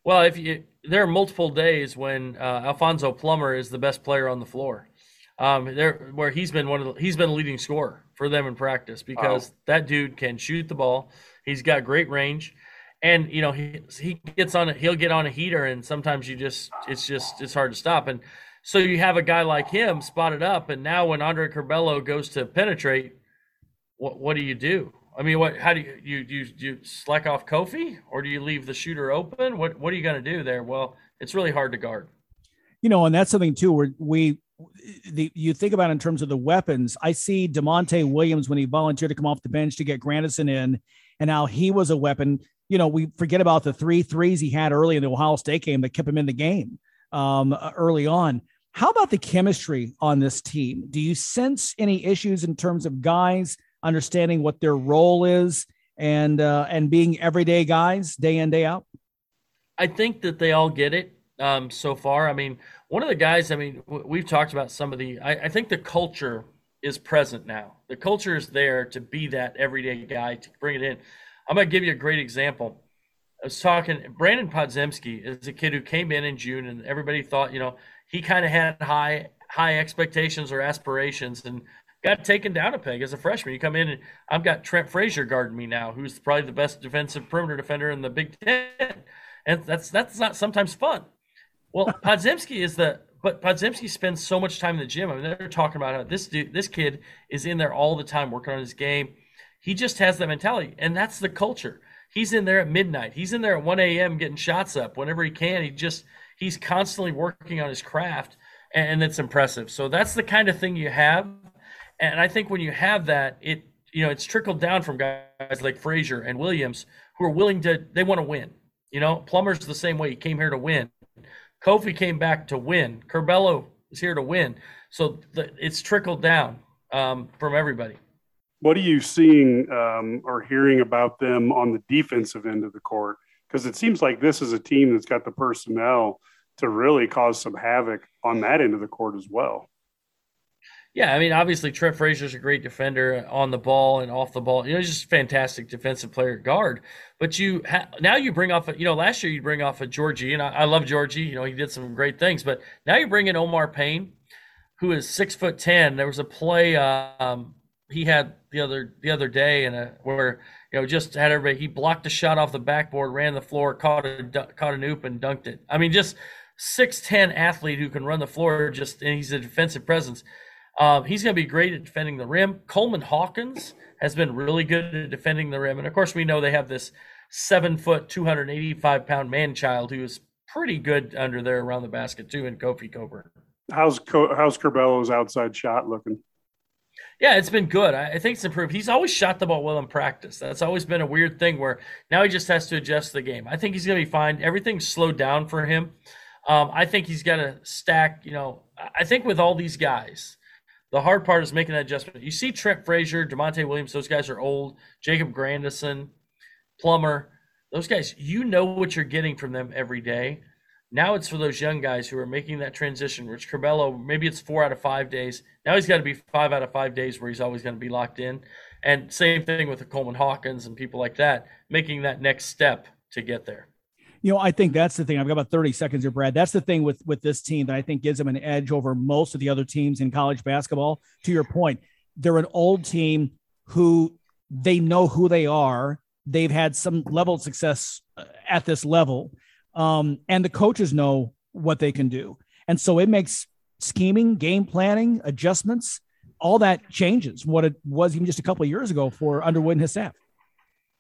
Speaker 3: well, if you there are multiple days when uh, Alfonso Plummer is the best player on the floor. Um, there where he's been one of the, he's been a leading scorer for them in practice because wow. that dude can shoot the ball. He's got great range, and you know he he gets on he'll get on a heater, and sometimes you just it's just it's hard to stop. And so you have a guy like him spotted up, and now when Andre Curbelo goes to penetrate, what what do you do? I mean, what? How do you you you, you slack off Kofi, or do you leave the shooter open? What What are you going to do there? Well, it's really hard to guard.
Speaker 2: You know, and that's something too. Where we the you think about in terms of the weapons. I see Da'Monte Williams when he volunteered to come off the bench to get Grandison in, and now he was a weapon. You know, we forget about the three threes he had early in the Ohio State game that kept him in the game um, early on. How about the chemistry on this team? Do you sense any issues in terms of guys understanding what their role is and uh, and being everyday guys day in day out?
Speaker 3: I think that they all get it um, so far. I mean, one of the guys. I mean, we've talked about some of the. I, I think the culture is present now. The culture is there to be that everyday guy to bring it in. I'm going to give you a great example. I was talking. Brandon Podziemski is a kid who came in in June, and everybody thought, you know, he kind of had high high expectations or aspirations, and got taken down a peg as a freshman. You come in and I've got Trent Frazier guarding me now, who's probably the best defensive perimeter defender in the Big Ten, and that's that's not sometimes fun. Well, Podziemski is the but Podziemski spends so much time in the gym. I mean, they're talking about how this dude, this kid is in there all the time working on his game. He just has that mentality, and that's the culture. He's in there at midnight. He's in there at 1 a.m. getting shots up whenever he can. He just he's constantly working on his craft, and it's impressive. So that's the kind of thing you have and I think when you have that, it you know it's trickled down from guys like Frazier and Williams who are willing to they want to win. You know, Plummer's the same way. He came here to win. Kofi came back to win. Curbelo is here to win. So the, it's trickled down um, from everybody.
Speaker 4: What are you seeing um, or hearing about them on the defensive end of the court? Because it seems like this is a team that's got the personnel to really cause some havoc on that end of the court as well.
Speaker 3: Yeah, I mean, obviously Trent Frazier's a great defender on the ball and off the ball. You know, he's just a fantastic defensive player guard. But you ha- now you bring off, a, you know, last year you bring off a Giorgi, and I, I, love Giorgi. You know, he did some great things. But now you bring in Omar Payne, who is six foot ten. There was a play um, he had the other the other day, and where you know just had everybody. He blocked a shot off the backboard, ran the floor, caught a caught an oop, and dunked it. I mean, just six ten athlete who can run the floor. Just and he's a defensive presence um, he's going to be great at defending the rim. Coleman Hawkins has been really good at defending the rim, and of course, we know they have this seven foot, two hundred eighty five pound man child who is pretty good under there around the basket too, in Kofi Cockburn.
Speaker 4: How's how's Curbelo's outside shot looking?
Speaker 3: Yeah, it's been good. I, think it's improved. He's always shot the ball well in practice. That's always been a weird thing where now he just has to adjust the game. I think he's going to be fine. Everything's slowed down for him. Um, I think he's got to stack. You know, I think with all these guys, the hard part is making that adjustment. You see Trent Frazier, Da'Monte Williams, those guys are old. Jacob Grandison, Plummer, those guys, you know what you're getting from them every day. Now it's for those young guys who are making that transition. Rich Curbelo, maybe it's four out of five days. Now he's got to be five out of five days where he's always going to be locked in. And same thing with the Coleman Hawkins and people like that, making that next step to get there
Speaker 2: you know, I think that's the thing. I've got about 30 seconds here, Brad. That's the thing with with this team that I think gives them an edge over most of the other teams in college basketball. To your point, they're an old team who they know who they are. They've had some level of success uh, at this level, um, and the coaches know what they can do. And so it makes scheming, game planning, adjustments, all that changes what it was even just a couple of years ago for Underwood and his staff.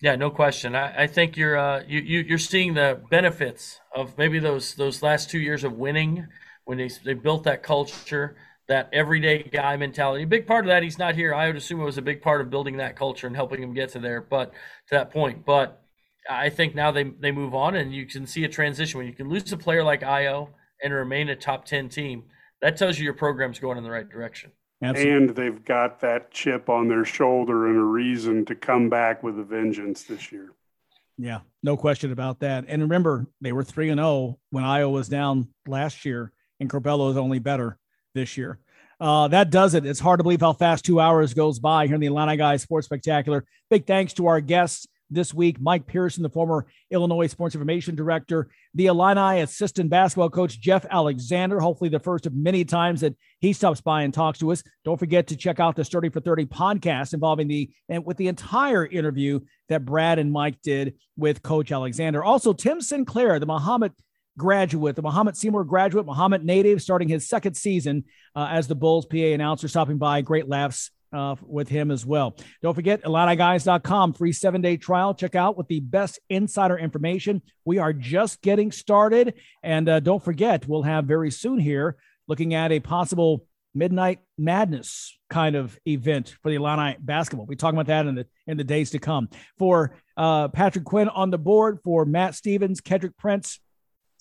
Speaker 3: Yeah, no question. I, I think you're uh, you, you you're seeing the benefits of maybe those those last two years of winning when they they built that culture, that everyday guy mentality. A big part of that he's not here. I would assume it was a big part of building that culture and helping him get to there, but to that point. But I think now they they move on, and you can see a transition when you can lose a player like Ayo and remain a top ten team. That tells you your program's going in the right direction.
Speaker 4: Absolutely. And they've got that chip on their shoulder and a reason to come back with a vengeance this year.
Speaker 2: Yeah, no question about that. And remember, they were 3 and 0 when Iowa was down last year, and Curbelo is only better this year. Uh, that does it. It's hard to believe how fast two hours goes by here in the Illini Guys Sports Spectacular. Big thanks to our guests this week Mike Pearson, the former Illinois Sports Information Director, the Illini assistant basketball coach Jeff Alexander. Hopefully, the first of many times that he stops by and talks to us. Don't forget to check out the Sturdy for 30 podcast involving the and with the entire interview that Brad and Mike did with Coach Alexander. Also, Tim Sinclair, the Mahomet graduate, the Mahomet Seymour graduate, Mahomet native, starting his second season uh, as the Bulls PA announcer, stopping by. Great laughs uh, with him as well. Don't forget, IlliniGuys.com, free seven day trial. Check out with the best insider information. We are just getting started. And uh, don't forget, we'll have very soon here looking at a possible midnight madness kind of event for the Illini basketball. We talk about that in the in the days to come. For uh, Patrick Quinn on the board, for Matt Stevens, Kedrick Prince,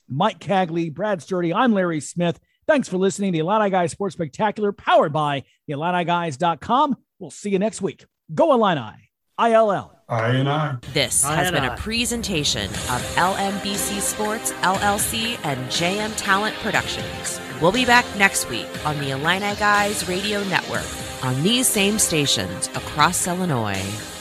Speaker 2: Mike Cagley, Brad Sturdy, I'm Larry Smith. Thanks for listening to the Illini Guys Sports Spectacular, powered by the IlliniGuys.com. We'll see you next week. Go Illini, ILL.
Speaker 12: I and I.
Speaker 1: This
Speaker 12: I
Speaker 1: has been a presentation of LMBC Sports, LLC, and JM Talent Productions. We'll be back next week on the Illini Guys Radio Network on these same stations across Illinois.